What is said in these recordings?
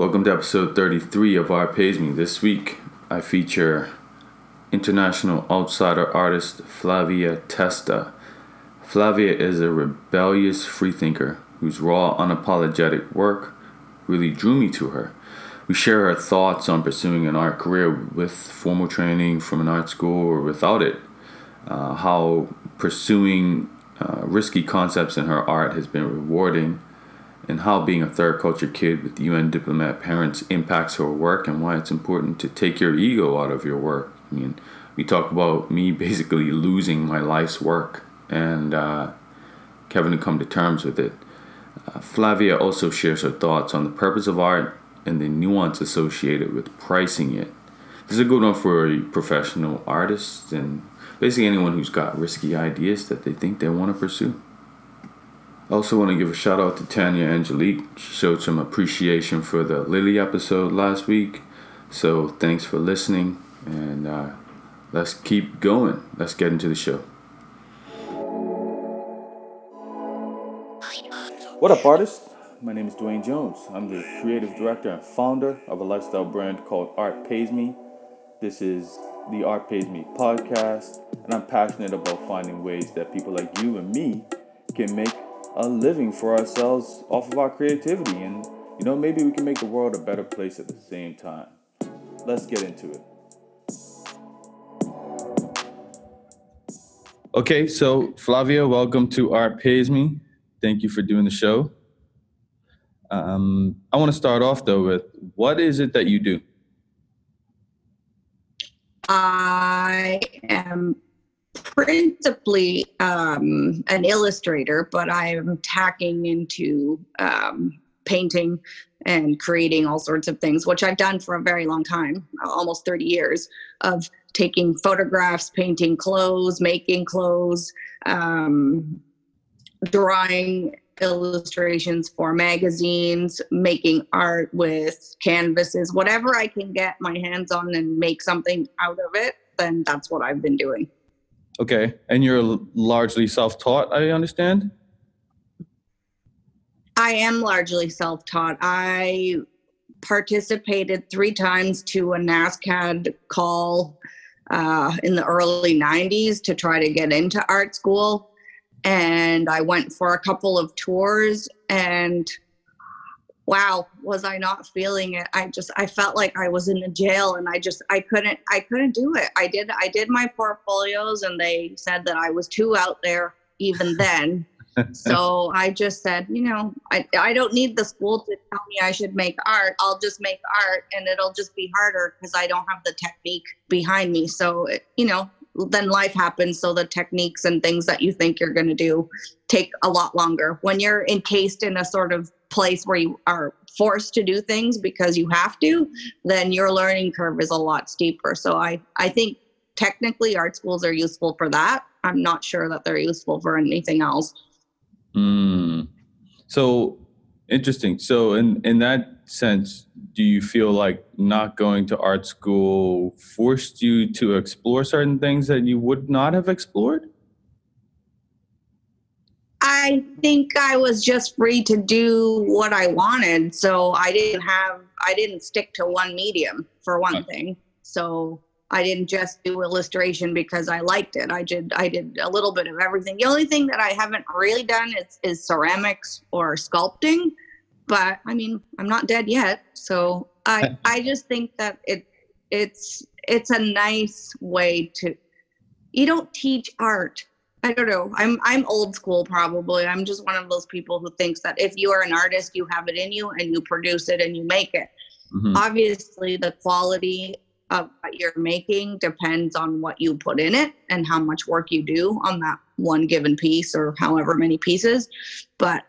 Welcome to episode 33 of Art Pays Me. This week I feature international outsider artist Flavia Testa. Flavia is a rebellious freethinker whose raw, unapologetic work really drew me to her. We share her thoughts on pursuing an art career with formal training from an art school or without it, uh, how pursuing uh, risky concepts in her art has been rewarding, and how being a third culture kid with UN diplomat parents impacts her work and why it's important to take your ego out of your work. I mean, we talk about me basically losing my life's work and uh, having to come to terms with it. Uh, Flavia also shares her thoughts on the purpose of art and the nuance associated with pricing it. This is a good one for professional artists and basically anyone who's got risky ideas that they think they want to pursue. I also want to give a shout out to Tanya Angelique. She showed some appreciation for the Lily episode last week. So thanks for listening and uh, let's keep going. Let's get into the show. What up, artists? My name is Dwayne Jones. I'm the creative director and founder of a lifestyle brand called Art Pays Me. This is the Art Pays Me podcast, and I'm passionate about finding ways that people like you and me can make a living for ourselves off of our creativity. And, you know, maybe we can make the world a better place at the same time. Let's get into it. Okay, so Flavia, welcome to Art Pays Me. Thank you for doing the show. Um, I want to start off though with what is it that you do? I am principally um, an illustrator, but I'm tacking into um, painting and creating all sorts of things, which I've done for a very long time, almost 30 years of taking photographs, painting clothes, making clothes, um, drawing illustrations for magazines, making art with canvases, whatever I can get my hands on and make something out of it, then that's what I've been doing. Okay. And you're largely self taught, I understand? I am largely self taught. I participated three times to a NSCAD call uh, in the early 90s to try to get into art school and I went for a couple of tours and wow was i not feeling it? I just i felt like i was in a jail and i just i couldn't i couldn't do it. I did i did my portfolios and they said that i was too out there even then. So i just said you know I, I don't need the school to tell me i should make art. I'll just make art and it'll just be harder because i don't have the technique behind me. So it, you know then life happens. So the techniques and things that you think you're going to do take a lot longer. When you're encased in a sort of place where you are forced to do things because you have to, then your learning curve is a lot steeper. So I, I think technically art schools are useful for that. I'm not sure that they're useful for anything else. Mm. So interesting. So in in that sense, do you feel like not going to art school forced you to explore certain things that you would not have explored? I think I was just free to do what I wanted. So I didn't have, I didn't stick to one medium for one hmm. thing. So I didn't just do illustration because I liked it. I did, I did a little bit of everything. The only thing that I haven't really done is, is ceramics or sculpting but I mean, I'm not dead yet. So I I just think that it it's it's a nice way to you don't teach art. I don't know. I'm I'm old school probably. I'm just one of those people who thinks that if you are an artist, you have it in you and you produce it and you make it. Mm-hmm. Obviously, the quality of what you're making depends on what you put in it and how much work you do on that one given piece or however many pieces. But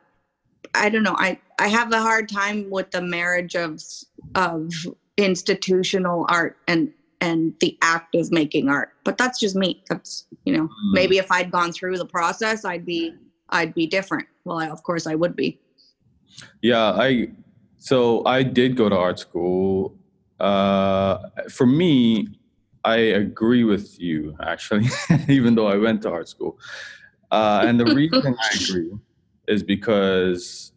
I don't know. I I have a hard time with the marriage of of institutional art and and the act of making art. But that's just me. That's you know mm. maybe if I'd gone through the process, I'd be I'd be different. Well, I, of course I would be. Yeah, I so I did go to art school. Uh, for me, I agree with you actually, even though I went to art school. Uh, and the reason I agree is because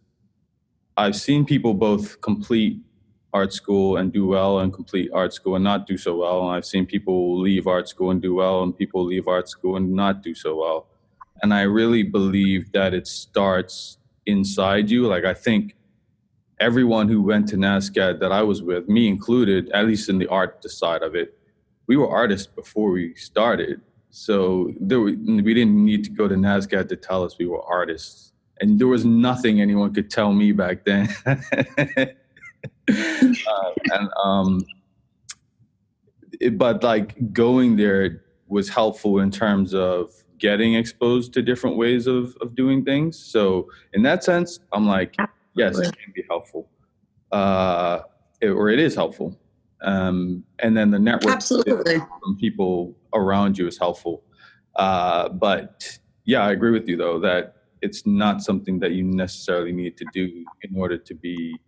I've seen people both complete art school and do well and complete art school and not do so well. And I've seen people leave art school and do well, and people leave art school and not do so well. And I really believe that it starts inside you. Like I think everyone who went to NSCAD that I was with, me included, at least in the art side of it, we were artists before we started. So there, we didn't need to go to NSCAD to tell us we were artists. And there was nothing anyone could tell me back then. uh, and um, it, but like going there was helpful in terms of getting exposed to different ways of, of doing things. So in that sense, I'm like, yes, it can be helpful, uh, it, or it is helpful. Um, and then the network absolutely from people around you is helpful. Uh, but yeah, I agree with you though that it's not something that you necessarily need to do in order to be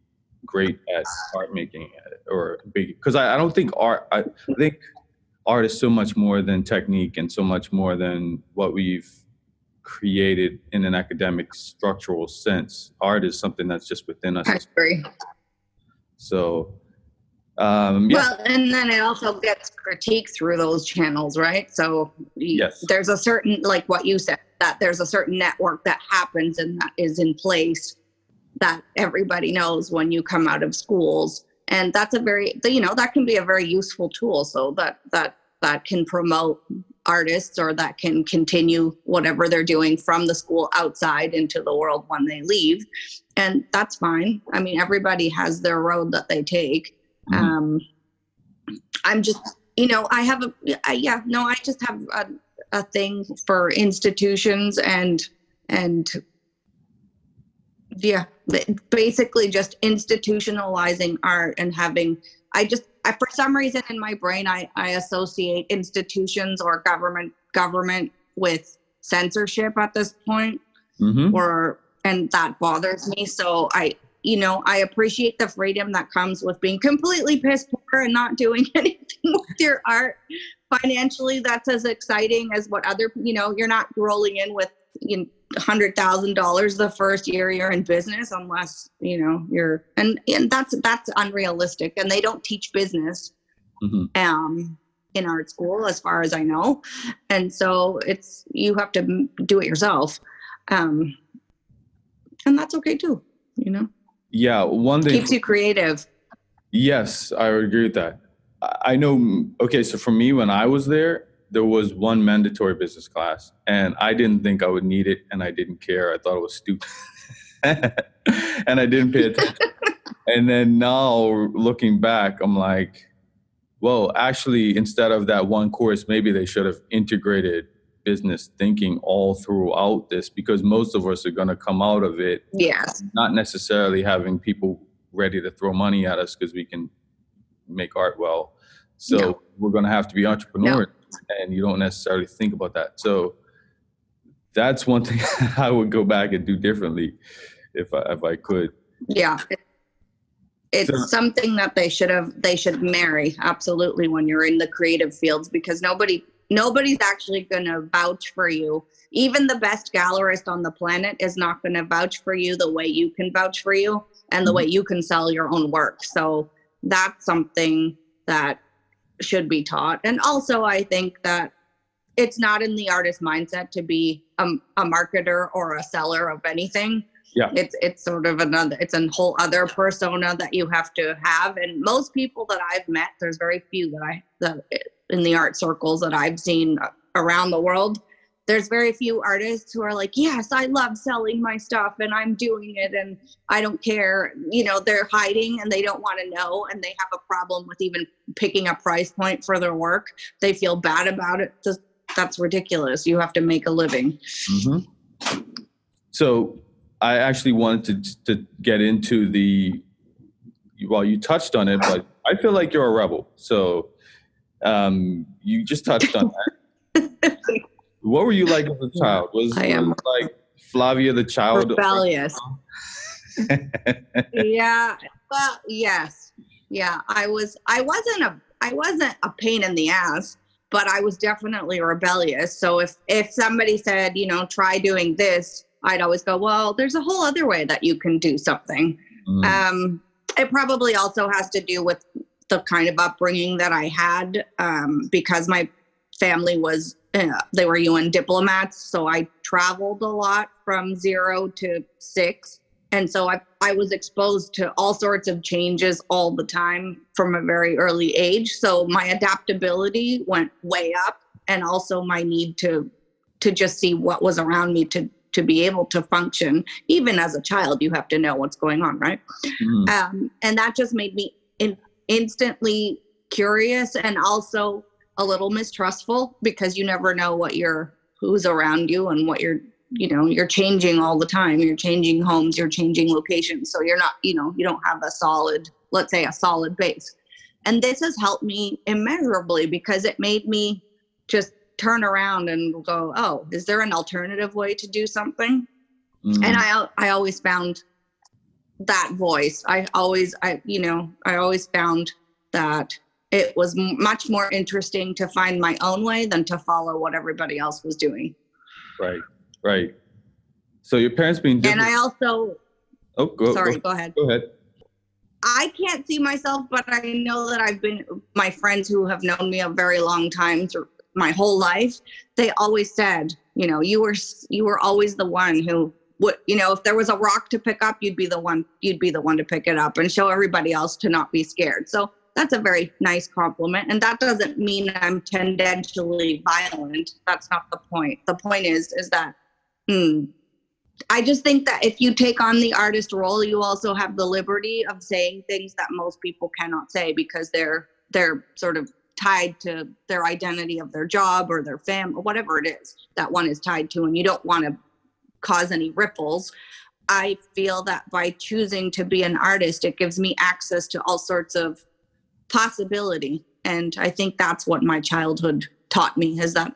great at art making or big because I, I, don't think art I, I think art is so much more than technique and so much more than what we've created in an academic structural sense. Art is something that's just within us. I agree. So, um, yeah. well, and then it also gets critique through those channels, right? So, yes. there's a certain, like what you said, that there's a certain network that happens and that is in place that everybody knows when you come out of schools. And that's a very you know that can be a very useful tool so that that that can promote artists or that can continue whatever they're doing from the school outside into the world when they leave. And that's fine. I mean everybody has their road that they take. Mm-hmm. um i'm just you know i have a I, yeah no i just have a, a thing for institutions and and yeah basically just institutionalizing art and having i just I, for some reason in my brain I, I associate institutions or government government with censorship at this point mm-hmm. or and that bothers me so i you know i appreciate the freedom that comes with being completely piss poor and not doing anything with your art financially that's as exciting as what other you know you're not rolling in with you know, hundred thousand dollars the first year you're in business unless you know you're and and that's that's unrealistic and they don't teach business mm-hmm. um in art school as far as i know. And so it's you have to do it yourself um and that's okay too you know? Yeah one thing keeps you creative. Yes i agree with that. I know okay so for me when i was there there was one mandatory business class and I didn't think I would need it and I didn't care. I thought it was stupid. and I didn't pay attention. and then now looking back, I'm like, well, actually, instead of that one course, maybe they should have integrated business thinking all throughout this because most of us are going to come out of it. Yes. Not necessarily having people ready to throw money at us because we can make art well. So no. we're going to have to be entrepreneurs. No and you don't necessarily think about that. So that's one thing I would go back and do differently if I, if I could. Yeah. It's so, something that they should have they should marry absolutely when you're in the creative fields because nobody nobody's actually going to vouch for you. Even the best gallerist on the planet is not going to vouch for you the way you can vouch for you and the mm-hmm. way you can sell your own work. So that's something that should be taught. And also, I think that it's not in the artist mindset to be a, a marketer or a seller of anything. Yeah. It's it's sort of another it's a whole other persona that you have to have. And most people that I've met, there's very few that I that in the art circles that I've seen around the world there's very few artists who are like, yes, I love selling my stuff and I'm doing it and I don't care. You know, they're hiding and they don't want to know and they have a problem with even picking a price point for their work. They feel bad about it. That's ridiculous. You have to make a living. Mm-hmm. So I actually wanted to, to get into the, well, you touched on it, but I feel like you're a rebel. So um, you just touched on that. What were you like as a child? Was, I am like Flavia the child rebellious. yeah. Well, yes. Yeah, I was I wasn't a I wasn't a pain in the ass, but I was definitely rebellious. So if if somebody said, you know, try doing this, I'd always go, well, there's a whole other way that you can do something. Mm. Um it probably also has to do with the kind of upbringing that I had um, because my family was uh, they were UN diplomats, so I traveled a lot from zero to six, and so I I was exposed to all sorts of changes all the time from a very early age. So my adaptability went way up, and also my need to to just see what was around me to to be able to function even as a child you have to know what's going on right mm. um, and that just made me in, instantly curious and also a little mistrustful because you never know what you're who's around you and what you're you know you're changing all the time you're changing homes you're changing locations so you're not you know you don't have a solid let's say a solid base and this has helped me immeasurably because it made me just turn around and go, oh, is there an alternative way to do something? Mm-hmm. And I I always found that voice. I always I you know I always found that it was much more interesting to find my own way than to follow what everybody else was doing. Right, right. So your parents being different. and I also oh go sorry go, go ahead go ahead. I can't see myself, but I know that I've been my friends who have known me a very long time through my whole life, they always said, you know, you were you were always the one who would, you know, if there was a rock to pick up, you'd be the one you'd be the one to pick it up and show everybody else to not be scared. So that's a very nice compliment and that doesn't mean i'm tendentially violent. That's not the point. The point is is that hmm, i just think that if you take on the artist role you also have the liberty of saying things that most people cannot say because they're they're sort of tied to their identity of their job or their fam or whatever it is that one is tied to and you don't want to cause any ripples. I feel that by choosing to be an artist it gives me access to all sorts of possibility and i think that's what my childhood taught me is that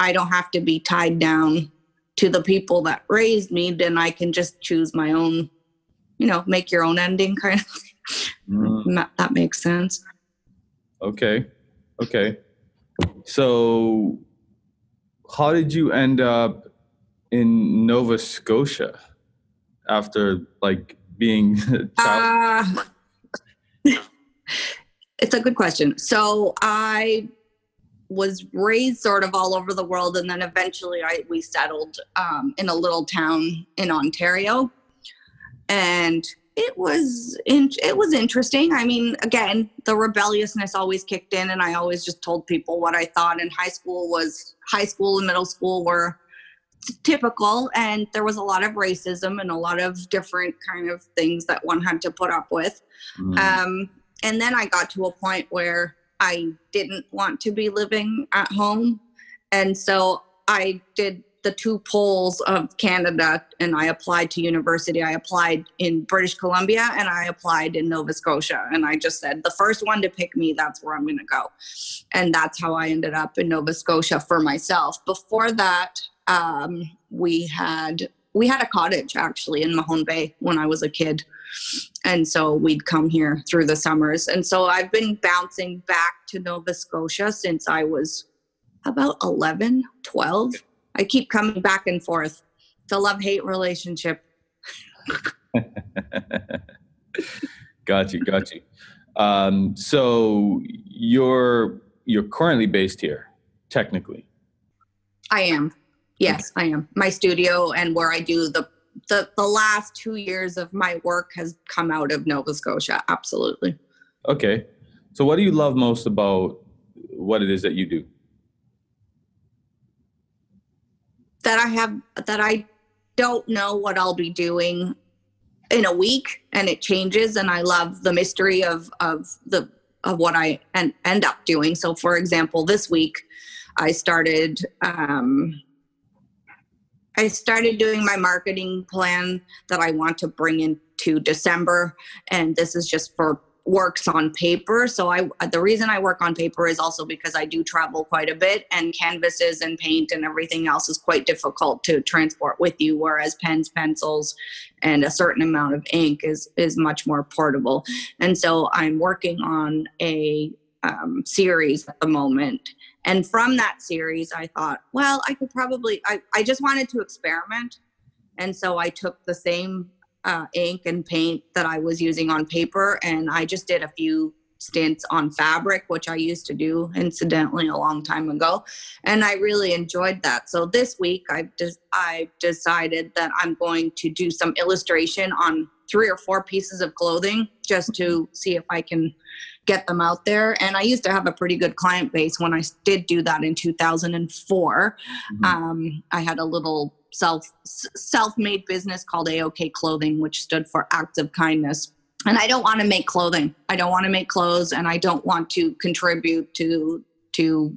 i don't have to be tied down to the people that raised me then i can just choose my own you know make your own ending kind of mm. that makes sense okay Okay. So, how did you end up in Nova Scotia after like being? uh, it's a good question. So I was raised sort of all over the world, and then eventually I we settled um, in a little town in Ontario, and it was in, it was interesting. I mean, again, the rebelliousness always kicked in, and I always just told people what I thought. And high school was high school and middle school were typical, and there was a lot of racism and a lot of different kind of things that one had to put up with. Mm. Um, and then I got to a point where I didn't want to be living at home, and so I did the two poles of Canada and I applied to university. I applied in British Columbia and I applied in Nova Scotia. And I just said, the first one to pick me, that's where I'm going to go. And that's how I ended up in Nova Scotia for myself. Before that, um, we had we had a cottage actually in Mahone Bay when I was a kid. And so we'd come here through the summers. And so I've been bouncing back to Nova Scotia since I was about 11, 12. I keep coming back and forth. It's a love hate relationship. got you, got you. Um, so you're you're currently based here, technically. I am. Yes, I am. My studio and where I do the the the last two years of my work has come out of Nova Scotia. Absolutely. Okay. So what do you love most about what it is that you do? that I have that I don't know what I'll be doing in a week and it changes and I love the mystery of of the of what I en- end up doing. So for example, this week I started um I started doing my marketing plan that I want to bring into December and this is just for works on paper. So I the reason I work on paper is also because I do travel quite a bit and canvases and paint and everything else is quite difficult to transport with you whereas pens, pencils and a certain amount of ink is is much more portable. And so I'm working on a um, series at the moment. And from that series, I thought, well, I could probably, I, I just wanted to experiment. And so I took the same uh, ink and paint that I was using on paper, and I just did a few stints on fabric, which I used to do incidentally a long time ago, and I really enjoyed that. So this week I've just I've decided that I'm going to do some illustration on three or four pieces of clothing just to see if I can get them out there. And I used to have a pretty good client base when I did do that in 2004. Mm-hmm. Um, I had a little self self-made business called AOK Clothing, which stood for Acts of Kindness. And I don't want to make clothing. I don't want to make clothes, and I don't want to contribute to to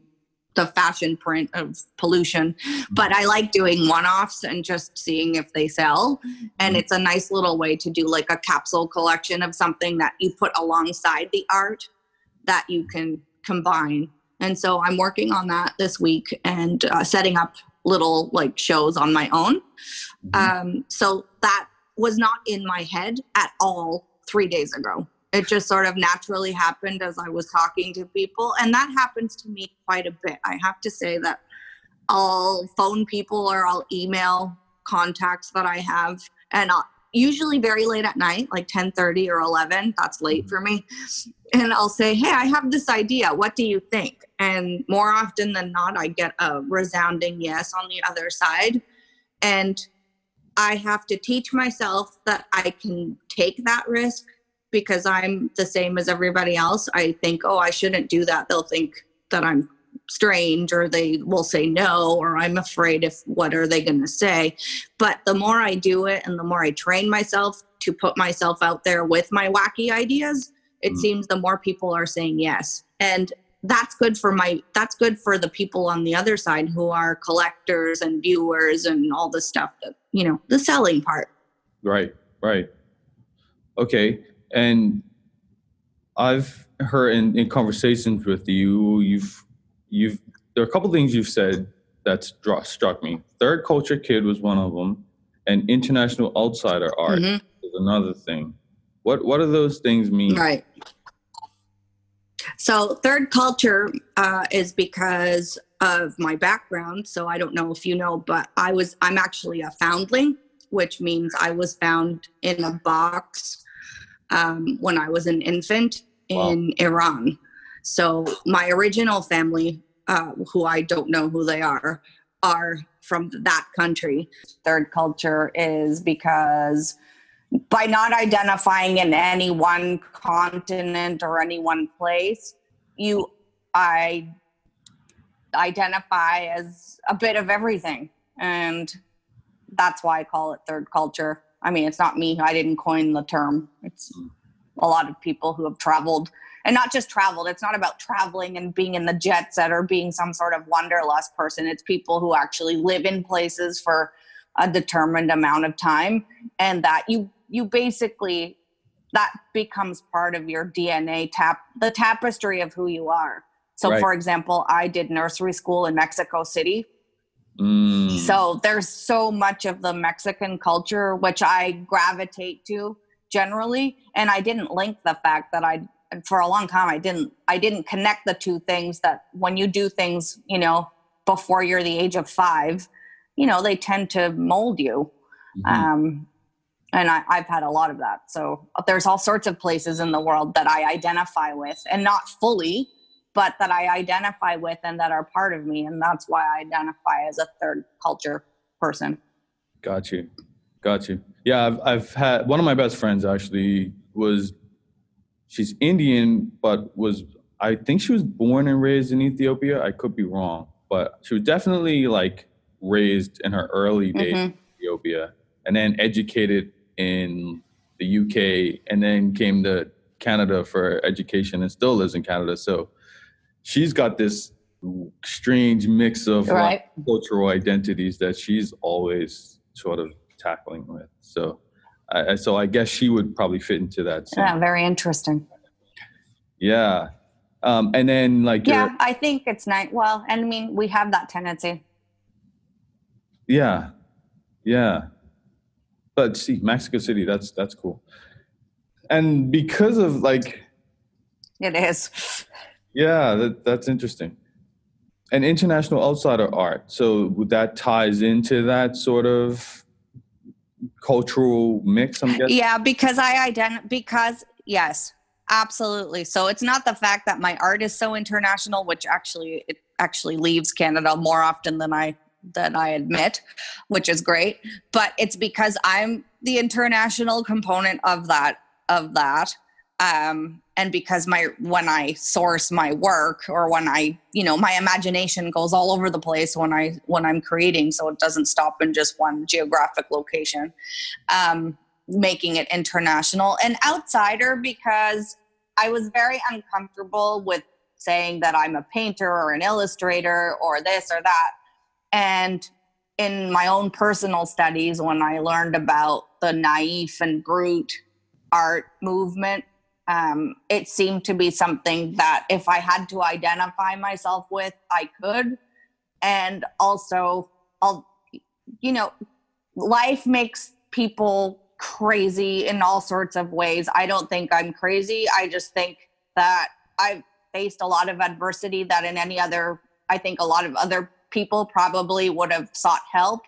the fashion print of pollution. But I like doing one-offs and just seeing if they sell. And it's a nice little way to do like a capsule collection of something that you put alongside the art that you can combine. And so I'm working on that this week and uh, setting up little like shows on my own. Mm-hmm. Um, so that was not in my head at all three days ago. It just sort of naturally happened as I was talking to people. And that happens to me quite a bit. I have to say that I'll phone people or I'll email contacts that I have and I'll, usually very late at night like 10:30 or 11 that's late for me and I'll say hey I have this idea what do you think and more often than not I get a resounding yes on the other side and I have to teach myself that I can take that risk because I'm the same as everybody else. I think, oh, I shouldn't do that. They'll think that I'm strange or they will say no or I'm afraid if what are they going to say. But the more I do it and the more I train myself to put myself out there with my wacky ideas, it mm. seems the more people are saying yes. And that's good for my that's good for the people on the other side who are collectors and viewers and all the stuff that you know the selling part right right okay and I've heard in, in conversations with you, you've you've there are a couple things you've said that's struck me. Third culture kid was one of them, and international outsider art mm-hmm. is another thing. What what do those things mean? Right. So third culture uh, is because of my background. So I don't know if you know, but I was I'm actually a foundling, which means I was found in a box um, when I was an infant in wow. Iran. So my original family, uh, who I don't know who they are, are from that country. Third culture is because by not identifying in any one continent or any one place, you I identify as a bit of everything. And that's why I call it third culture. I mean, it's not me. I didn't coin the term. It's a lot of people who have traveled and not just traveled. It's not about traveling and being in the jet set or being some sort of wanderlust person. It's people who actually live in places for a determined amount of time and that you you basically that becomes part of your DNA tap the tapestry of who you are. So right. for example, I did nursery school in Mexico City Mm. So there's so much of the Mexican culture which I gravitate to generally, and I didn't link the fact that I for a long time I didn't I didn't connect the two things that when you do things, you know, before you're the age of five, you know, they tend to mold you. Mm-hmm. Um, and I, have had a lot of that. So there's all sorts of places in the world that I identify with, and not fully, but that I identify with and that are part of me. And that's why I identify as a third culture person. Got you. Got you. Yeah, I've, I've had one of my best friends actually was, she's Indian, but was, I think she was born and raised in Ethiopia. I could be wrong, but she was definitely like raised in her early days mm-hmm. in Ethiopia and then educated in the UK and then came to Canada for education and still lives in Canada. So she's got this strange mix of right. cultural identities that she's always sort of tackling with. So, I, so I guess she would probably fit into that. Same. Yeah, very interesting. Yeah, um, and then like yeah, I think it's nice. Well, and I mean, we have that tendency. Yeah, yeah, but see, Mexico City, that's that's cool, and because of like, it is. Yeah, that, that's interesting. And international outsider art. So that ties into that sort of cultural mix. I'm guessing. Yeah, because I identify because yes, absolutely. So it's not the fact that my art is so international, which actually it actually leaves Canada more often than I than I admit, which is great. But it's because I'm the international component of that of that. Um, and because my when I source my work or when I, you know, my imagination goes all over the place when I when I'm creating, so it doesn't stop in just one geographic location. Um, making it international and outsider because I was very uncomfortable with saying that I'm a painter or an illustrator or this or that. And in my own personal studies, when I learned about the Naif and Brut art movement, um, it seemed to be something that if I had to identify myself with, I could. And also, I'll, you know, life makes people crazy in all sorts of ways. I don't think I'm crazy. I just think that I've faced a lot of adversity that in any other, I think a lot of other people probably would have sought help.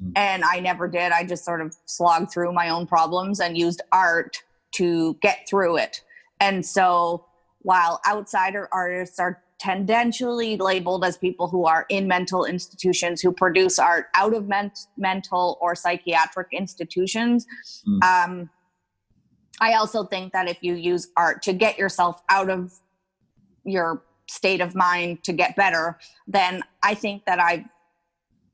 Mm. And I never did. I just sort of slogged through my own problems and used art to get through it. And so while outsider artists are tendentially labeled as people who are in mental institutions who produce art out of ment- mental or psychiatric institutions. Mm. Um, I also think that if you use art to get yourself out of your state of mind to get better, then I think that I've,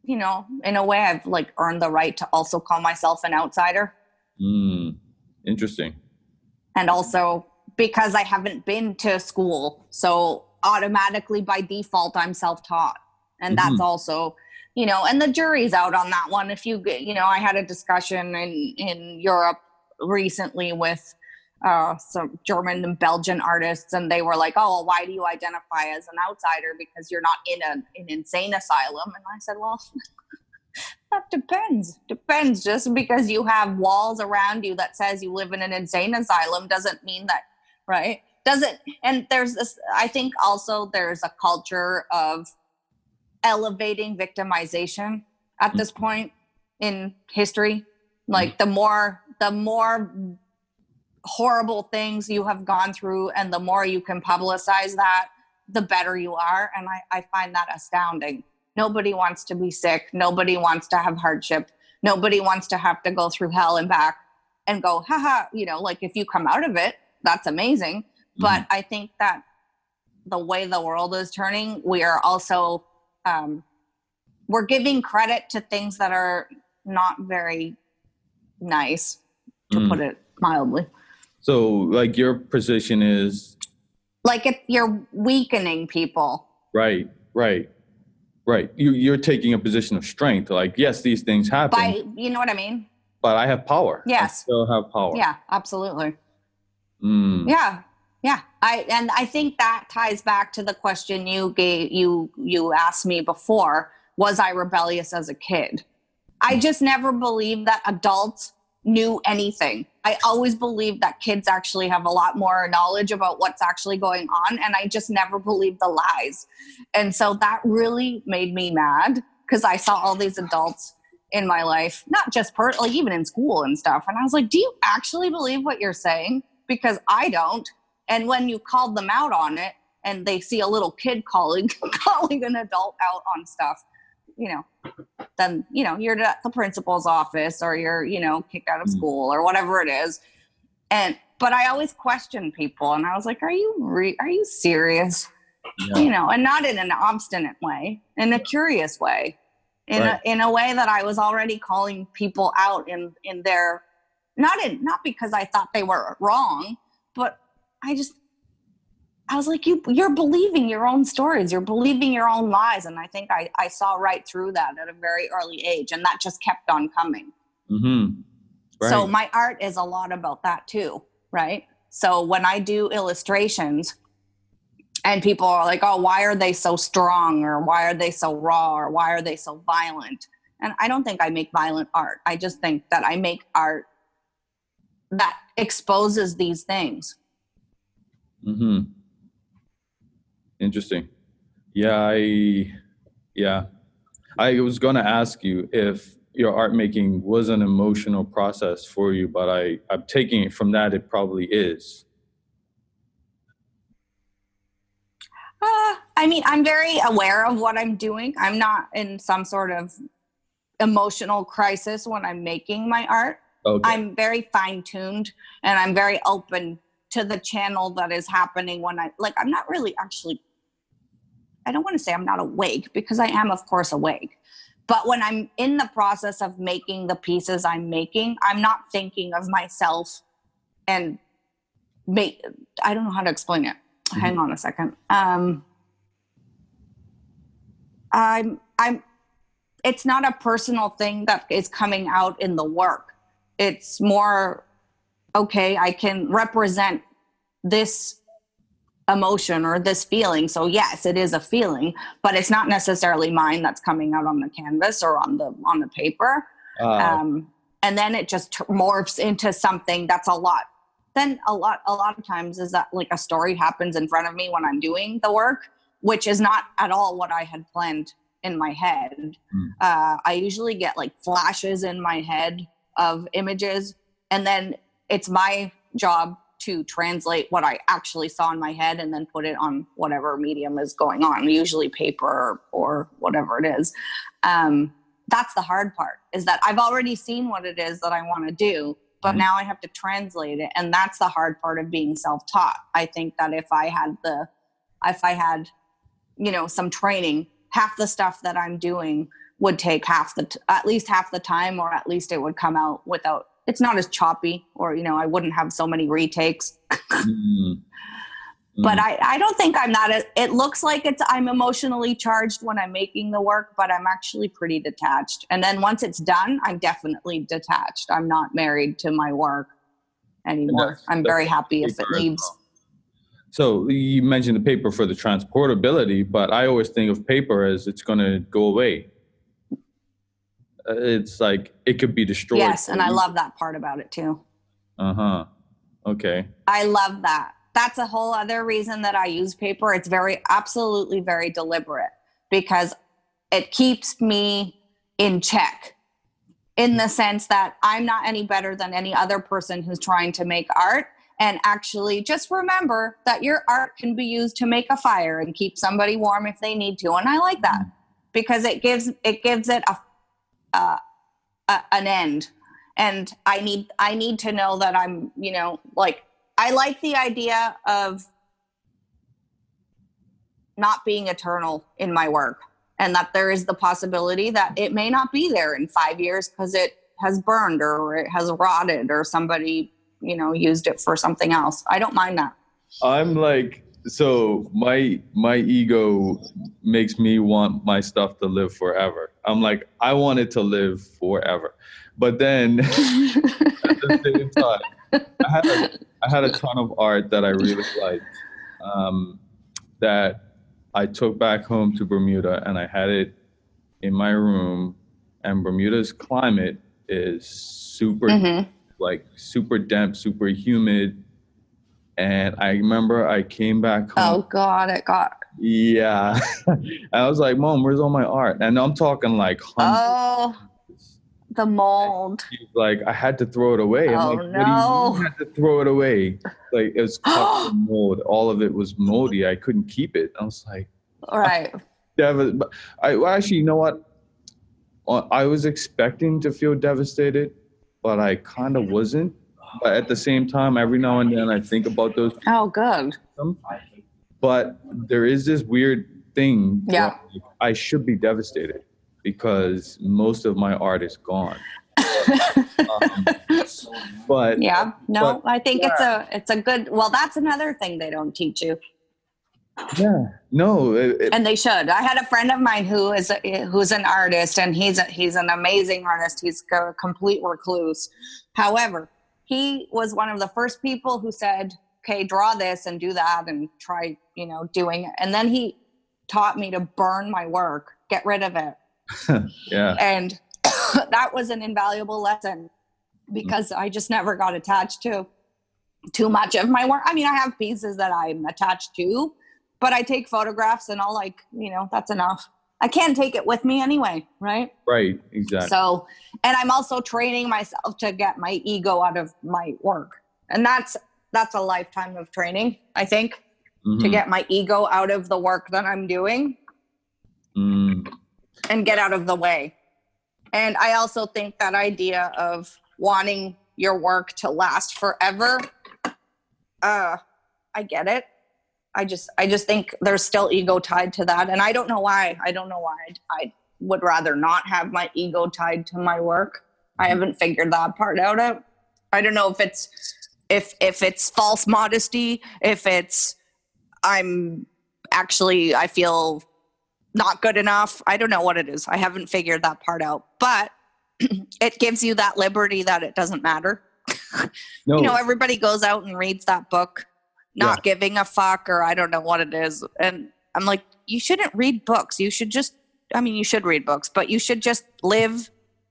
you know, in a way, I've like earned the right to also call myself an outsider. Mm. Interesting. And also because I haven't been to school. So automatically by default i'm self-taught and that's mm-hmm. also you know and the jury's out on that one if you you know i had a discussion in in europe recently with uh, some German and Belgian artists, and they were like, "Oh, well, why do you identify as an outsider? Because you're not in a, an insane asylum." And I said, "Well, that depends. Depends. Just because you have walls around you that says you live in an insane asylum doesn't mean that, right? doesn't and there's this i think also there's a culture of elevating victimization at this mm-hmm. point in history like mm-hmm. the more the more horrible things you have gone through and the more you can publicize that the better you are and i, I find that astounding nobody wants to be sick nobody wants to have hardship nobody wants to have to go through hell and back and go haha you know like if you come out of it that's amazing but mm-hmm. I think that the way the world is turning, we are also um, we're giving credit to things that are not very nice, to mm. put it mildly. So, like your position is like if you're weakening people. Right, right, right. You you're taking a position of strength. Like, yes, these things happen. By you know what I mean. But I have power. Yes. I still have power. Yeah, absolutely. Mm. Yeah, yeah, I and I think that ties back to the question you gave you you asked me before. Was I rebellious as a kid? I just never believed that adults knew anything. I always believe that kids actually have a lot more knowledge about what's actually going on, and I just never believed the lies. And so that really made me mad because I saw all these adults in my life, not just per like even in school and stuff. And I was like, "Do you actually believe what you're saying?" Because I don't. And when you called them out on it and they see a little kid calling calling an adult out on stuff, you know, then you know, you're at the principal's office or you're, you know, kicked out of mm. school or whatever it is. And but I always question people and I was like, Are you re- are you serious? Yeah. You know, and not in an obstinate way, in a curious way. In right. a in a way that I was already calling people out in in their not in not because I thought they were wrong, but I just I was like, you you're believing your own stories, you're believing your own lies. And I think I, I saw right through that at a very early age. And that just kept on coming. Mm-hmm. Right. So my art is a lot about that too, right? So when I do illustrations and people are like, oh, why are they so strong? Or why are they so raw? Or why are they so violent? And I don't think I make violent art. I just think that I make art that exposes these things Hmm. Interesting. Yeah, I. Yeah, I was going to ask you if your art making was an emotional process for you, but I I'm taking it from that it probably is. Uh, I mean, I'm very aware of what I'm doing. I'm not in some sort of emotional crisis when I'm making my art. Okay. I'm very fine tuned and I'm very open to the channel that is happening when I like I'm not really actually I don't want to say I'm not awake because I am of course awake. But when I'm in the process of making the pieces I'm making, I'm not thinking of myself and make I don't know how to explain it. Mm-hmm. Hang on a second. Um I'm I'm it's not a personal thing that is coming out in the work. It's more okay, I can represent this emotion or this feeling. So yes, it is a feeling, but it's not necessarily mine that's coming out on the canvas or on the on the paper. Uh, um, and then it just morphs into something that's a lot. Then a lot a lot of times is that like a story happens in front of me when I'm doing the work, which is not at all what I had planned in my head. Mm. Uh, I usually get like flashes in my head of images, and then it's my job to translate what I actually saw in my head and then put it on whatever medium is going on, usually paper or, whatever it is. Um, that's the hard part is that I've already seen what it is that I want to do, but mm-hmm. now I have to translate it. And that's the hard part of being self taught. I think that if I had the, if I had, you know, some training, half the stuff that I'm doing would take half the, t- at least half the time, or at least it would come out without it's not as choppy or you know i wouldn't have so many retakes. Mm-hmm. but I, I don't think i'm not a, it looks like it's i'm emotionally charged when i'm making the work but i'm actually pretty detached. And then once it's done i'm definitely detached. I'm not married to my work anymore. I'm very happy if it leaves. so you mentioned the paper for the transportability but i always think of paper as it's going to go away it's like it could be destroyed. Yes, and I love that part about it too. Uh huh. Okay. I love that. That's a whole other reason that I use paper. It's very, absolutely very deliberate because it keeps me in check in the sense that I'm not any better than any other person who's trying to make art. And actually, just remember that your art can be used to make a fire and keep somebody warm if they need to. And I like that because it gives it gives it a uh, a, an end. And i need i need to know that i'm you know like i like the idea of not being eternal in my work and that there is the possibility that it may not be there in five years because it has burned or it has rotted or somebody you know used it for something else. I don't mind that. I'm like so my my ego makes me want my stuff to live forever. I'm like, I wanted to live forever. But then at the same time, I had a, I had a ton of art that I really liked um, that I took back home to Bermuda and I had it in my room. And Bermuda's climate is super, mm-hmm. like super damp, super humid and I remember I came back home. Oh God, it got. Yeah, I was like, "Mom, where's all my art?" And I'm talking like hundreds. Oh, the mold. Like I had to throw it away. I'm oh like, no! I had to throw it away. Like it was covered in mold. All of it was moldy. I couldn't keep it. I was like, all right. Dev- I well, actually, you know what? Uh, I was expecting to feel devastated, but I kind of wasn't but at the same time, every now and then I think about those. Oh, good. But there is this weird thing. Yeah. Like, I should be devastated because most of my art is gone. um, but yeah, no, but, I think yeah. it's a it's a good. Well, that's another thing they don't teach you. Yeah, no, it, it, and they should. I had a friend of mine who is a, who's an artist, and he's a, he's an amazing artist. He's a complete recluse. However, he was one of the first people who said, okay, draw this and do that and try, you know, doing it. And then he taught me to burn my work, get rid of it. yeah. And that was an invaluable lesson because mm-hmm. I just never got attached to too much of my work. I mean, I have pieces that I'm attached to, but I take photographs and I'll like, you know, that's enough. I can't take it with me anyway, right? Right, exactly. So, and I'm also training myself to get my ego out of my work. And that's that's a lifetime of training, I think, mm-hmm. to get my ego out of the work that I'm doing. Mm. And get out of the way. And I also think that idea of wanting your work to last forever uh I get it. I just I just think there's still ego tied to that, and I don't know why. I don't know why. I, would rather not have my ego tied to my work. I mm-hmm. haven't figured that part out. Yet. I don't know if it's if if it's false modesty, if it's I'm actually I feel not good enough. I don't know what it is. I haven't figured that part out, but it gives you that liberty that it doesn't matter. No. you know, everybody goes out and reads that book not yeah. giving a fuck or I don't know what it is. And I'm like, you shouldn't read books. You should just I mean, you should read books, but you should just live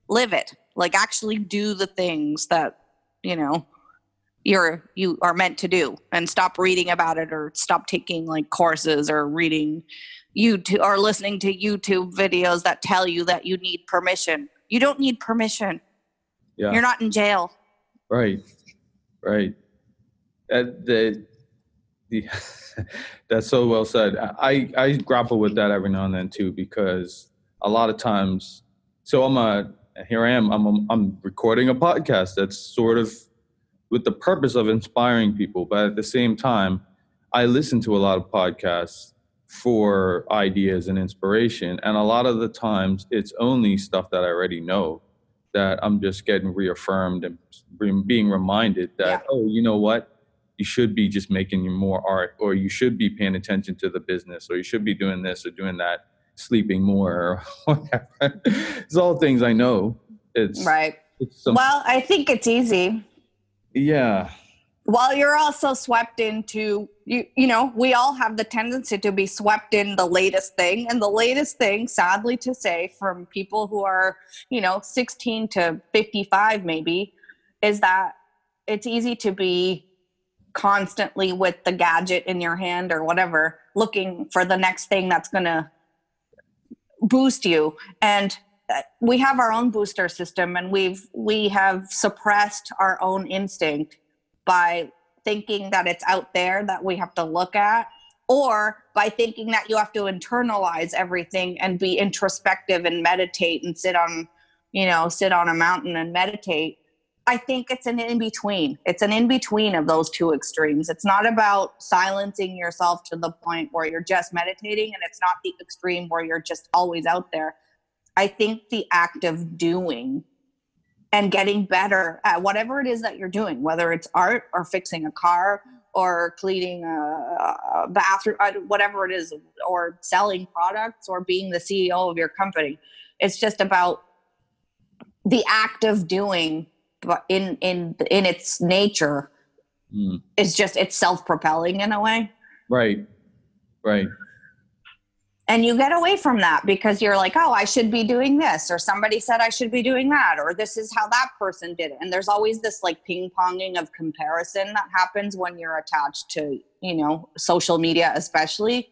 live it. Like actually do the things that, you know, you're you are meant to do and stop reading about it or stop taking like courses or reading YouTube or listening to YouTube videos that tell you that you need permission. You don't need permission. Yeah. You're not in jail. Right. Right. Uh, the the, that's so well said. I, I grapple with that every now and then too because a lot of times, so I'm a here I am. I'm I'm recording a podcast that's sort of with the purpose of inspiring people, but at the same time, I listen to a lot of podcasts for ideas and inspiration, and a lot of the times it's only stuff that I already know that I'm just getting reaffirmed and being reminded that yeah. oh, you know what? You should be just making more art or you should be paying attention to the business or you should be doing this or doing that sleeping more or whatever. It's all things i know. It's right. it's well i think it's easy yeah. Well you're also swept into you you know we all have the tendency to be swept in the latest thing and the latest thing sadly to say from people who are you know 16 to 55 maybe is that it's easy to be constantly with the gadget in your hand or whatever looking for the next thing that's going to boost you. And we have our own booster system and we've we have suppressed our own instinct by thinking that it's out there that we have to look at or by thinking that you have to internalize everything and be introspective and meditate and sit on you know sit on a mountain and meditate I think it's an in between. It's an in between of those two extremes. It's not about silencing yourself to the point where you're just meditating, and it's not the extreme where you're just always out there. I think the act of doing and getting better at whatever it is that you're doing, whether it's art or fixing a car or cleaning a, bathroom, uh, whatever it is, or selling products or being the CEO of your company. It's just about the act of doing but in in in its nature mm. is just it's self-propelling in a way right right and you get away from that because you're like oh i should be doing this or somebody said i should be doing that or this is how that person did it and there's always this like ping-ponging of comparison that happens when you're attached to you know social media especially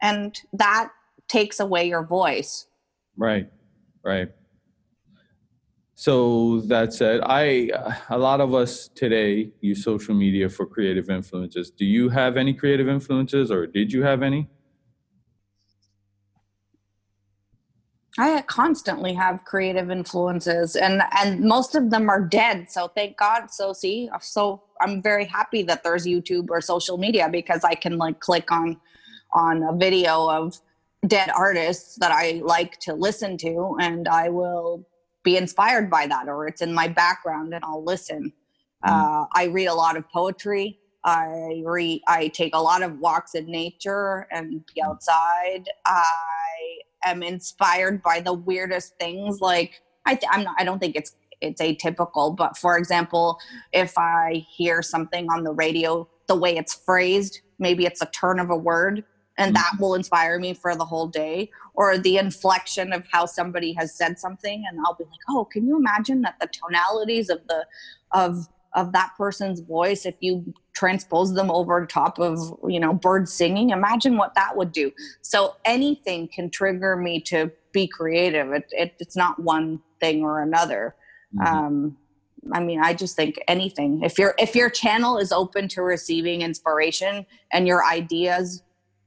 and that takes away your voice right right so that said, I a lot of us today use social media for creative influences. Do you have any creative influences, or did you have any? I constantly have creative influences, and and most of them are dead. So thank God. So see, so I'm very happy that there's YouTube or social media because I can like click on on a video of dead artists that I like to listen to, and I will be inspired by that or it's in my background and I'll listen. Mm-hmm. Uh, I read a lot of poetry. I read, I take a lot of walks in nature and be outside. I am inspired by the weirdest things. Like I, th- I'm not, I don't think it's, it's atypical, but for example, if I hear something on the radio, the way it's phrased, maybe it's a turn of a word and that mm-hmm. will inspire me for the whole day or the inflection of how somebody has said something and i'll be like oh can you imagine that the tonalities of the of of that person's voice if you transpose them over top of you know birds singing imagine what that would do so anything can trigger me to be creative it, it it's not one thing or another mm-hmm. um i mean i just think anything if your if your channel is open to receiving inspiration and your ideas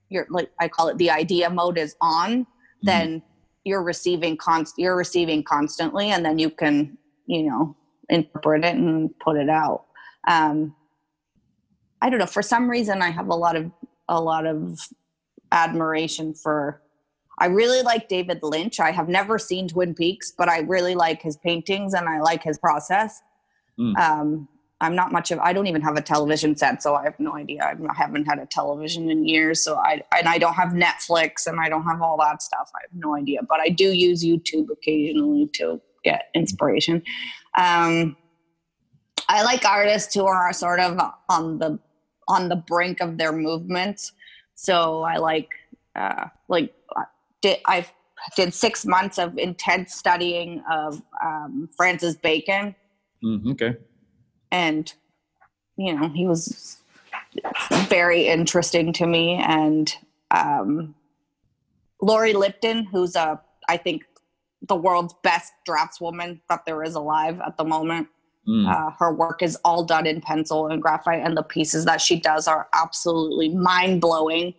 your like i call it the idea mode is on mm-hmm. then you're receiving const you're receiving constantly and then you can you know interpret it and put it out. Um, I don't know. For some reason, I have a lot of a lot of admiration for. I really like David Lynch. I have never seen Twin Peaks, but I really like his paintings and I like his process. Mm. Um, I'm not much of. I don't even have a television set, so I have no idea. I haven't had a television in years, so I and I don't have Netflix and I don't have all that stuff. I have no idea, but I do use YouTube occasionally to get inspiration. Um, I like artists who are sort of on the on the brink of their movements. So I like uh, like did I did six months of intense studying of um, Francis Bacon. Mm, okay. And you know he was very interesting to me, and um, Laurie Lipton, who's a I think the world's best draftswoman that there is alive at the moment. Mm. Uh, her work is all done in pencil and graphite, and the pieces that she does are absolutely mind blowing.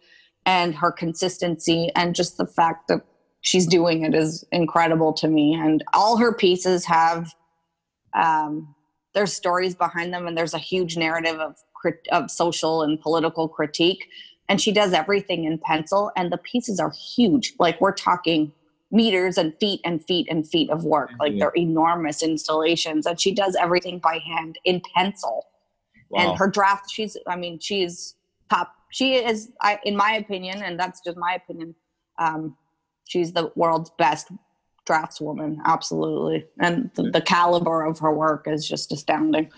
And her consistency and just the fact that she's doing it is incredible to me. And all her pieces have um, there's stories behind them, and there's a huge narrative of of social and political critique. And she does everything in pencil, and the pieces are huge. Like we're talking meters and feet and feet and feet of work. Like mm-hmm. they're enormous installations. And she does everything by hand in pencil. Wow. And her draft, she's, I mean, she's top. She is, I, in my opinion, and that's just my opinion, um, she's the world's best draftswoman. Absolutely. And the, the caliber of her work is just astounding.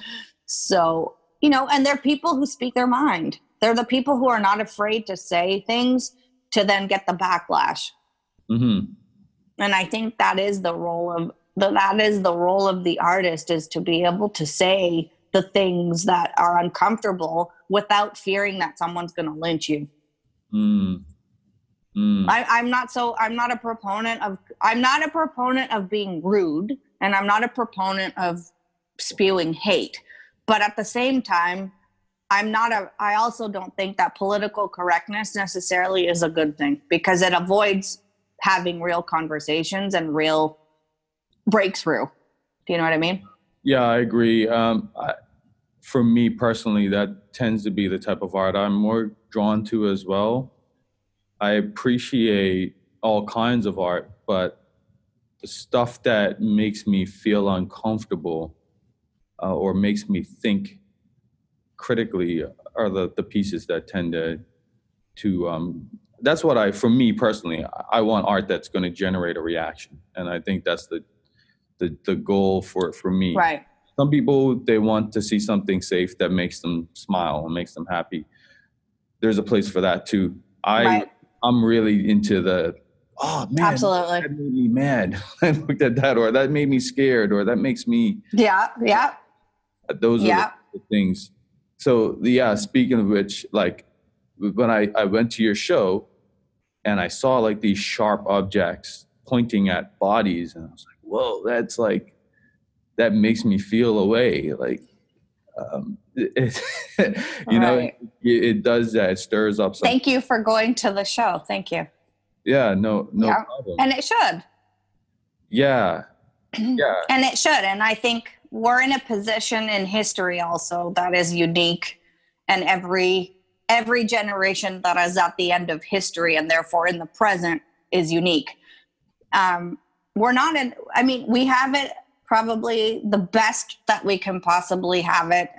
So, you know, and they're people who speak their mind. They're the people who are not afraid to say things to then get the backlash. Mm-hmm and i think that is the role of the, that is the role of the artist is to be able to say the things that are uncomfortable without fearing that someone's going to lynch you mm. Mm. I, i'm not so i'm not a proponent of i'm not a proponent of being rude and i'm not a proponent of spewing hate but at the same time i'm not a i also don't think that political correctness necessarily is a good thing because it avoids having real conversations and real breakthrough. Do you know what I mean? Yeah, I agree. Um, I, for me personally, that tends to be the type of art I'm more drawn to as well. I appreciate all kinds of art, but the stuff that makes me feel uncomfortable uh, or makes me think critically are the, the pieces that tend to to um, that's what I, for me personally, I want art that's going to generate a reaction, and I think that's the the the goal for for me. Right. Some people they want to see something safe that makes them smile and makes them happy. There's a place for that too. I right. I'm really into the oh man, absolutely that made me mad. I looked at that, or that made me scared, or that makes me yeah yeah. Those yeah. are the things. So yeah, speaking of which, like when I, I went to your show and I saw like these sharp objects pointing at bodies, and I was like, whoa, that's like, that makes me feel away. Like, um, it, you know, it, it, does that. It stirs up. Something. Thank you for going to the show. Thank you. Yeah, no, no yeah. problem. And it should. Yeah. Yeah. and it should. And I think we're in a position in history also that is unique. And every every generation that is at the end of history and therefore in the present is unique. Um, we're not in, I mean, we have it probably the best that we can possibly have it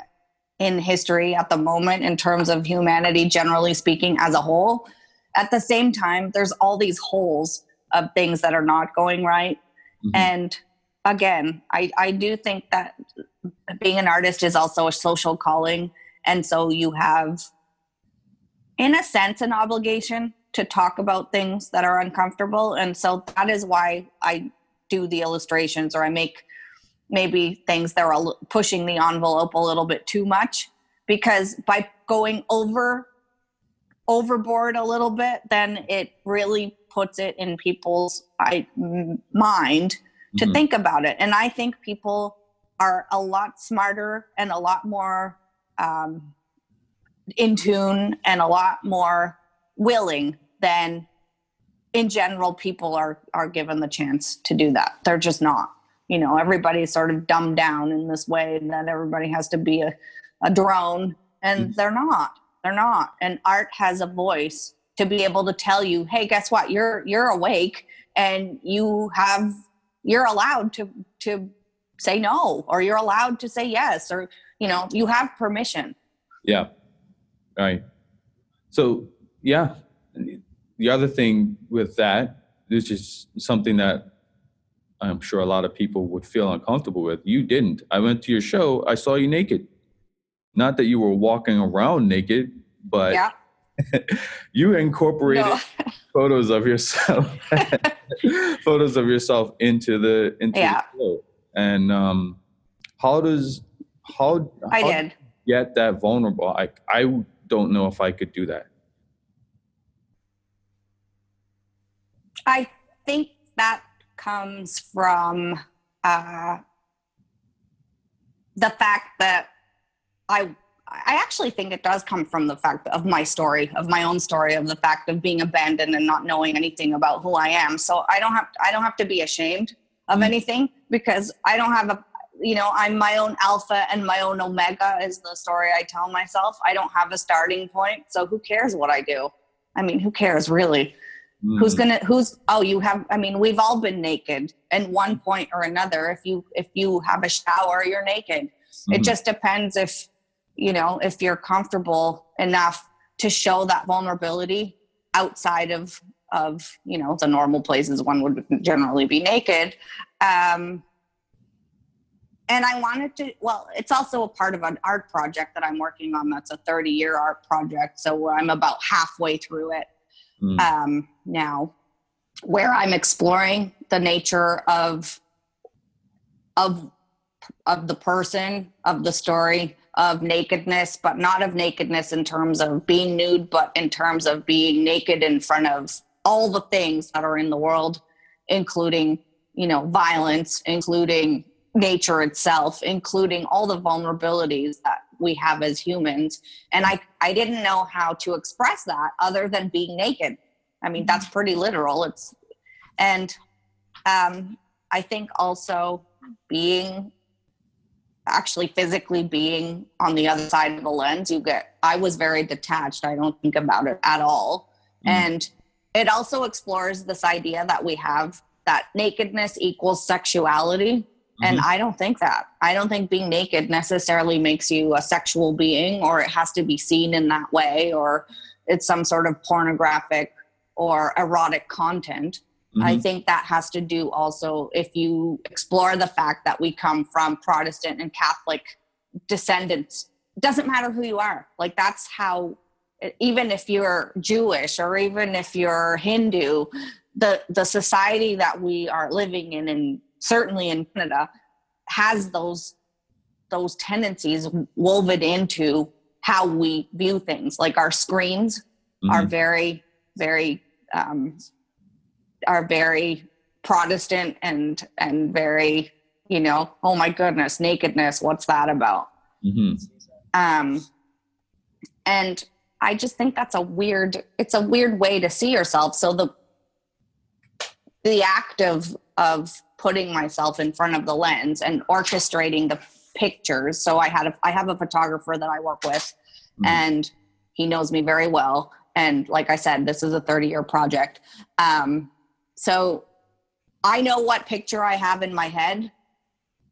in history at the moment in terms of humanity, generally speaking, as a whole. At the same time, there's all these holes of things that are not going right. Mm-hmm. And again, I, I do think that being an artist is also a social calling. And so you have in a sense an obligation to talk about things that are uncomfortable. And so that is why i do the illustrations or i make maybe things that are pushing the envelope a little bit too much. Because by going over overboard a little bit then it really puts it in people's I, mind to mm-hmm. think about it. And i think people are a lot smarter and a lot more um, in tune and a lot more willing than in general people are are given the chance to do that. They're just not. You know everybody's sort of dumbed down in this way that everybody has to be a, a drone and mm-hmm. they're not. They're not. And art has a voice to be able to tell you hey guess what? You're you're awake and you have you're allowed to to say no or you're allowed to say yes or you know you have permission. Yeah right so yeah the other thing with that this is something that i'm sure a lot of people would feel uncomfortable with you didn't i went to your show i saw you naked not that you were walking around naked but yeah. you incorporated no. photos of yourself photos of yourself into the into yeah. the show and um, how does how I how did get that vulnerable? I I don't know if I could do that. I think that comes from uh, the fact that I I actually think it does come from the fact of my story, of my own story, of the fact of being abandoned and not knowing anything about who I am. So I don't have I don't have to be ashamed of mm-hmm. anything because I don't have a you know I'm my own alpha and my own omega is the story I tell myself. I don't have a starting point, so who cares what I do? I mean, who cares really? Mm. Who's gonna who's oh you have I mean we've all been naked at one point or another. If you if you have a shower, you're naked. Mm-hmm. It just depends if you know if you're comfortable enough to show that vulnerability outside of of you know the normal places one would generally be naked um, and i wanted to well it's also a part of an art project that i'm working on that's a 30 year art project so i'm about halfway through it mm. um, now where i'm exploring the nature of of of the person of the story of nakedness but not of nakedness in terms of being nude but in terms of being naked in front of all the things that are in the world, including, you know, violence, including nature itself, including all the vulnerabilities that we have as humans. And I, I didn't know how to express that other than being naked. I mean, that's pretty literal. It's, and um, I think also being actually physically being on the other side of the lens, you get, I was very detached. I don't think about it at all. Mm. And it also explores this idea that we have that nakedness equals sexuality. Mm-hmm. And I don't think that. I don't think being naked necessarily makes you a sexual being or it has to be seen in that way or it's some sort of pornographic or erotic content. Mm-hmm. I think that has to do also if you explore the fact that we come from Protestant and Catholic descendants. Doesn't matter who you are. Like that's how even if you're Jewish or even if you're Hindu, the the society that we are living in, and certainly in Canada, has those those tendencies woven into how we view things. Like our screens mm-hmm. are very, very um, are very Protestant and and very you know oh my goodness nakedness what's that about mm-hmm. um and I just think that's a weird it's a weird way to see yourself. So the the act of of putting myself in front of the lens and orchestrating the pictures. So I had a I have a photographer that I work with mm-hmm. and he knows me very well. And like I said, this is a 30 year project. Um, so I know what picture I have in my head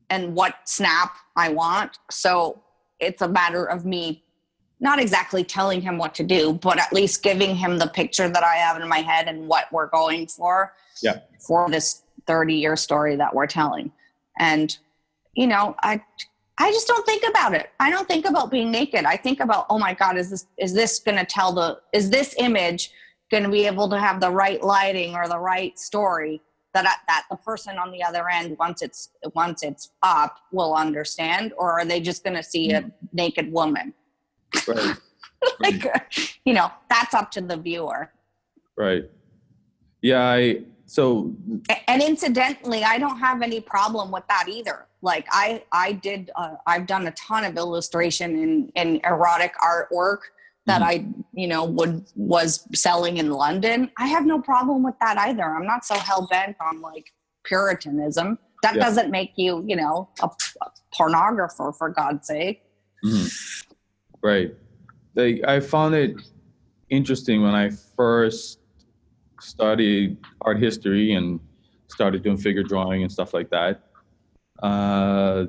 and what snap I want. So it's a matter of me not exactly telling him what to do, but at least giving him the picture that I have in my head and what we're going for yeah. for this 30 year story that we're telling. And, you know, I, I just don't think about it. I don't think about being naked. I think about, oh my God, is this, is this going to tell the, is this image going to be able to have the right lighting or the right story that that the person on the other end once it's once it's up will understand or are they just going to see a naked woman Right. like you know that's up to the viewer Right. Yeah. I so and incidentally i don't have any problem with that either like i i did uh, i've done a ton of illustration in in erotic artwork that Mhm. i you know would was selling in london i have no problem with that either i'm not so hell-bent on like puritanism that Yeah. doesn't make you you know a, a pornographer for god's sake Mhm. Right. They, I found it interesting when I first studied art history and started doing figure drawing and stuff like that. Uh,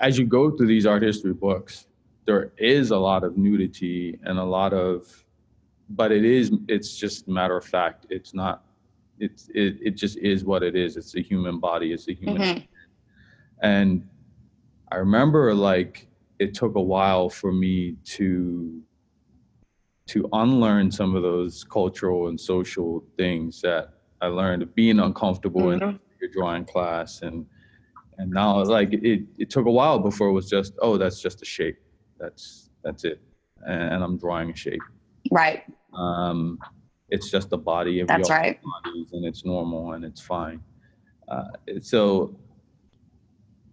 as you go through these art history books, there is a lot of nudity and a lot of, but it is, it's just matter of fact. It's not, it's, it, it just is what it is. It's a human body. It's a human Mhm. and I remember like it took a while for me to to unlearn some of those cultural and social things that I learned of being uncomfortable in Mhm. your drawing class. And and now like it it took a while before it was just oh that's just a shape. That's that's it. And I'm drawing a shape. Right. Um it's just a body and we that's right. bodies and it's normal and it's fine. Uh, so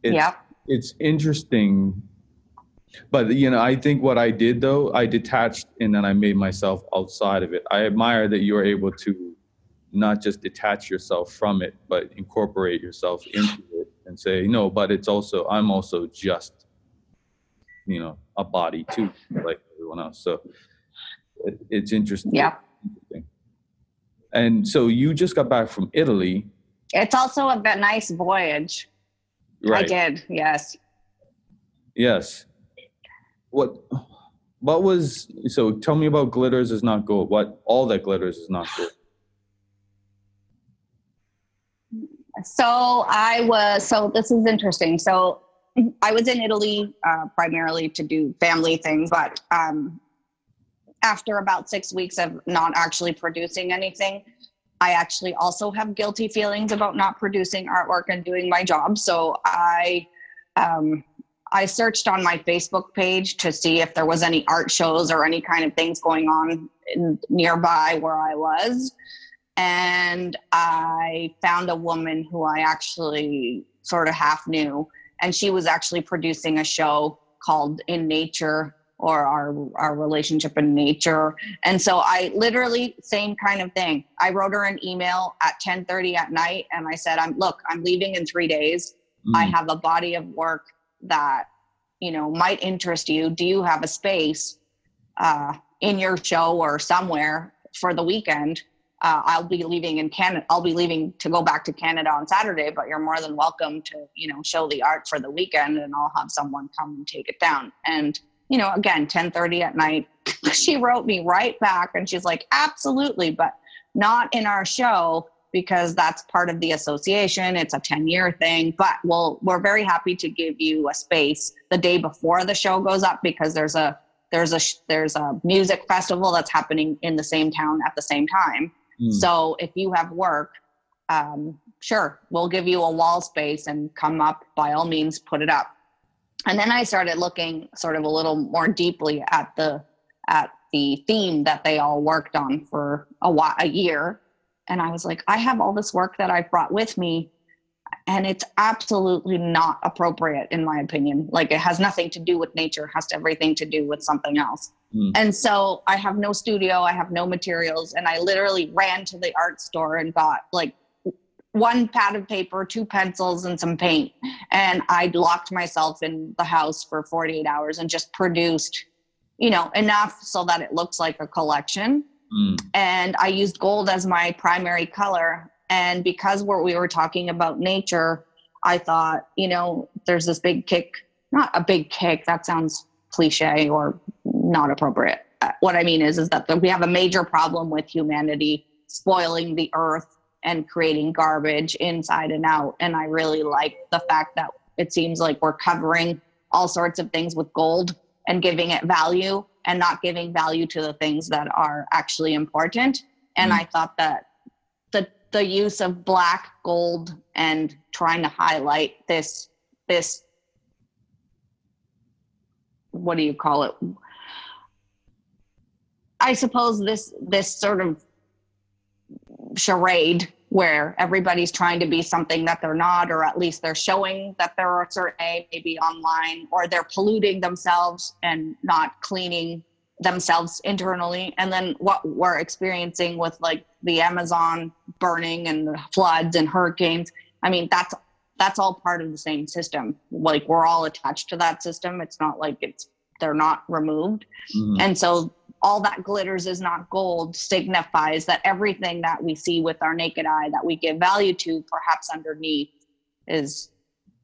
it's, yep. it's interesting but you know i think what i did though i detached and then i made myself outside of it. I admire that you're able to not just detach yourself from it but incorporate yourself into it and say no but it's also i'm also just you know a body too like everyone else. So it, it's interesting. Yeah. And so you just got back from italy. It's also a nice voyage. Right. i did yes. Yes. What what was so tell me about glitters is not gold. What all that glitters is not gold. So I was, so this is interesting. So I was in Italy uh, primarily to do family things, but um, after about six weeks of not actually producing anything, I actually also have guilty feelings about not producing artwork and doing my job. So I, um, I searched on my Facebook page to see if there was any art shows or any kind of things going on in, nearby where I was and I found a woman who I actually sort of half knew, and she was actually producing a show called In Nature or our our relationship in nature. And so I literally same kind of thing. I wrote her an email at 10:30 at night, and I said, "I'm look, I'm leaving in three days. I Mm, have a body of work that you know might interest you. Do you have a space uh, in your show or somewhere for the weekend?" uh, I'll be leaving in Canada. I'll be leaving to go back to Canada on Saturday, but you're more than welcome to, you know, show the art for the weekend and I'll have someone come and take it down. And, you know, again, 1030 at night, she wrote me right back and she's like, absolutely, but not in our show because that's part of the association. It's a 10 year thing, but we'll, we're very happy to give you a space the day before the show goes up because there's a, there's a, there's a music festival that's happening in the same town at the same time. mm, So if you have work, um, sure, we'll give you a wall space and come up by all means, put it up. And then I started looking sort of a little more deeply at the at the theme that they all worked on for a while, a year, and I was like, I have all this work that I brought with me, and it's absolutely not appropriate in my opinion. Like it has nothing to do with nature; it has everything to do with something else. Mm. And so I have no studio, I have no materials, and I literally ran to the art store and got like one pad of paper, two pencils, and some paint. And I locked myself in the house for 48 hours and just produced, you know, enough so that it looks like a collection. Mm, And I used gold as my primary color. And because we're, we were talking about nature, I thought, you know, there's this big kick, not a big kick, that sounds cliche or not appropriate. Uh, What I mean is, is that we have a major problem with humanity spoiling the earth and creating garbage inside and out. And I really like the fact that it seems like we're covering all sorts of things with gold and giving it value and not giving value to the things that are actually important. And Mm. I thought that the the use of black gold and trying to highlight this this what do you call it i suppose this this sort of charade where everybody's trying to be something that they're not or at least they're showing that they're a certain age maybe online or they're polluting themselves and not cleaning themselves internally. And then what we're experiencing with like the amazon burning and the floods and hurricanes i mean that's that's all part of the same system. Like we're all attached to that system. It's not like it's they're not removed. Mm-hmm. and so all that glitters is not gold signifies that everything that we see with our naked eye that we give value to perhaps underneath is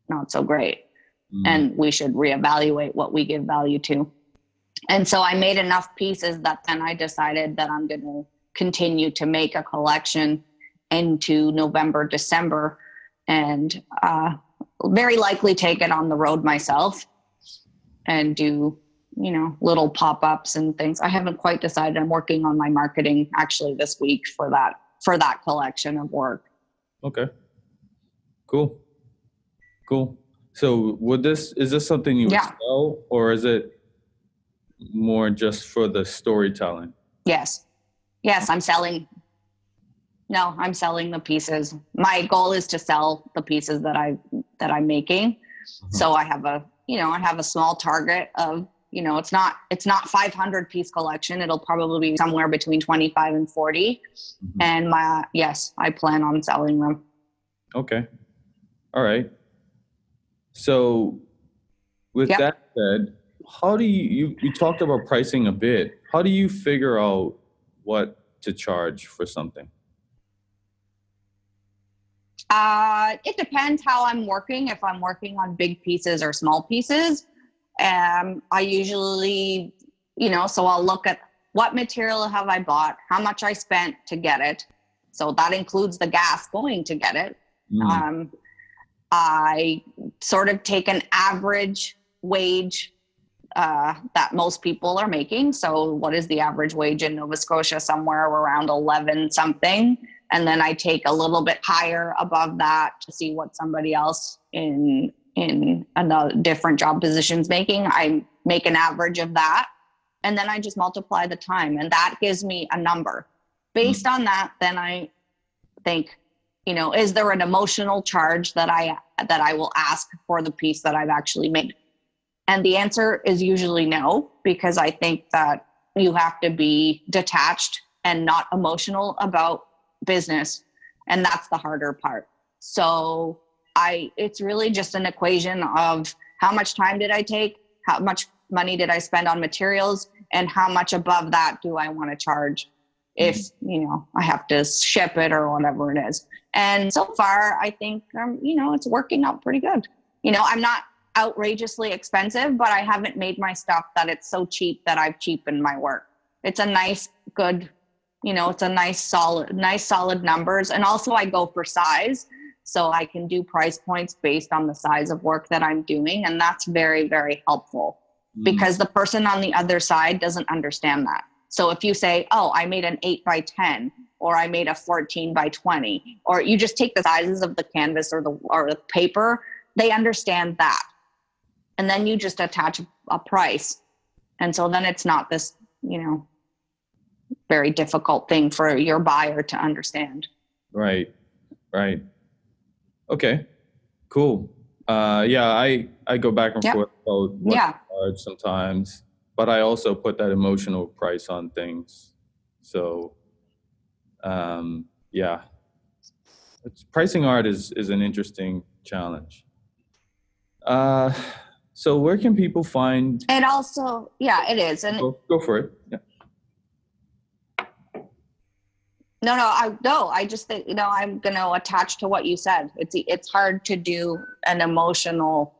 not so great mm-hmm. and we should reevaluate what we give value to and so I made enough pieces that then I decided that I'm going to continue to make a collection into November, December, and uh, very likely take it on the road myself and do you know little pop-ups and things i haven't quite decided i'm working on my marketing actually this week for that for that collection of work okay cool cool so would this is this something you would yeah. sell or is it more just for the storytelling. Yes. Yes, I'm selling. No, I'm selling the pieces. My goal is to sell the pieces that I that I'm making. Mm-hmm. So I have a, you know, I have a small target of, you know, it's not it's not 500 piece collection. It'll probably be somewhere between 25 and 40. Mm-hmm. And my yes, I plan on selling them. Okay. All right. So with yep. that said, how do you, you you talked about pricing a bit how do you figure out what to charge for something uh, it depends how i'm working if i'm working on big pieces or small pieces um, i usually you know so i'll look at what material have i bought how much i spent to get it so that includes the gas going to get it mm. um, i sort of take an average wage uh, that most people are making. So, what is the average wage in Nova Scotia? Somewhere around 11 something. And then I take a little bit higher above that to see what somebody else in in another different job positions making. I make an average of that, and then I just multiply the time, and that gives me a number. Based on that, then I think, you know, is there an emotional charge that I that I will ask for the piece that I've actually made? And the answer is usually no, because I think that you have to be detached and not emotional about business. And that's the harder part. So I it's really just an equation of how much time did I take, how much money did I spend on materials, and how much above that do I want to charge if mm-hmm. you know I have to ship it or whatever it is. And so far, I think um, you know it's working out pretty good. You know, I'm not outrageously expensive, but I haven't made my stuff that it's so cheap that I've cheapened my work. It's a nice, good, you know, it's a nice, solid, nice, solid numbers. And also, I go for size. So I can do price points based on the size of work that I'm doing. And that's very, very helpful mm. because the person on the other side doesn't understand that. So if you say, oh, I made an 8 by 10 or I made a 14 by 20, or you just take the sizes of the canvas or the, or the paper, they understand that and then you just attach a price and so then it's not this you know very difficult thing for your buyer to understand right right okay cool uh yeah i i go back and yep. forth about yeah sometimes but i also put that emotional price on things so um yeah it's, pricing art is is an interesting challenge uh so where can people find? And also, yeah, it is. And go, go for it. Yeah. No, no, I no. I just think you know I'm to attach to what you said. It's it's hard to do an emotional,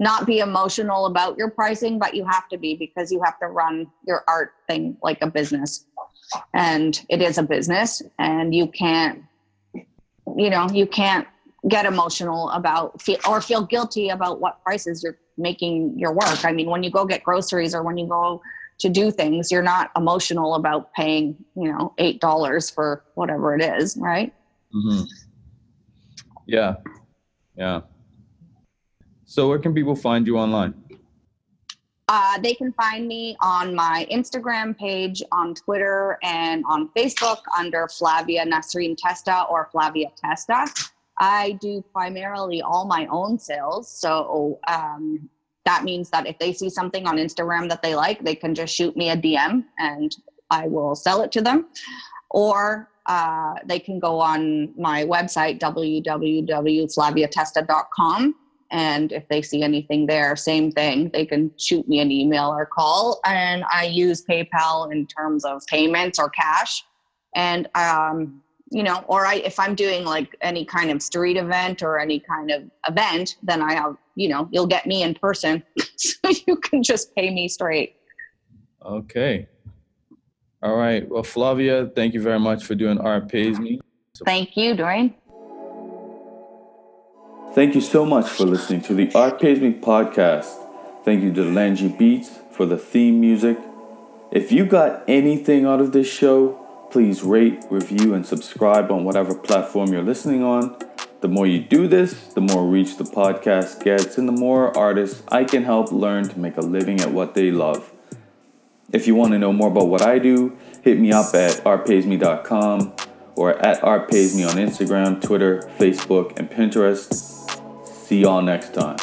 not be emotional about your pricing, but you have to be because you have to run your art thing like a business, and it is a business, and you can't, you know, you can't get emotional about feel or feel guilty about what prices you're making your work. I mean, when you go get groceries or when you go to do things, you're not emotional about paying, you know, eight dollars for whatever it is, right? Mm-hmm. Yeah, yeah. So where can people find you online? Uh, they can find me on my Instagram page, on Twitter, and on Facebook under Flavia Nasreen Testa or Flavia Testa. I do primarily all my own sales. So um, that means that if they see something on Instagram that they like, they can just shoot me a DM and I will sell it to them. Or uh, they can go on my website, www.flaviatesta.com, and if they see anything there, same thing. They can shoot me an email or call. And I use PayPal in terms of payments or cash. And, um, you know, or I, if I'm doing like any kind of street event or any kind of event, then I have, you know, you'll get me in person. so you can just pay me straight. Okay. All right. Well, Flavia, thank you very much for doing Art Pays Me. Thank you, Dwayne. Thank you so much for listening to the Art Pays Me podcast. Thank you to Langy Beats for the theme music. If you got anything out of this show, please rate, review, and subscribe on whatever platform you're listening on. The more you do this, the more reach the podcast gets, and the more artists I can help learn to make a living at what they love. If you want to know more about what I do, hit me up at artpaysme.com or at artpaysme on Instagram, Twitter, Facebook, and Pinterest. See y'all next time.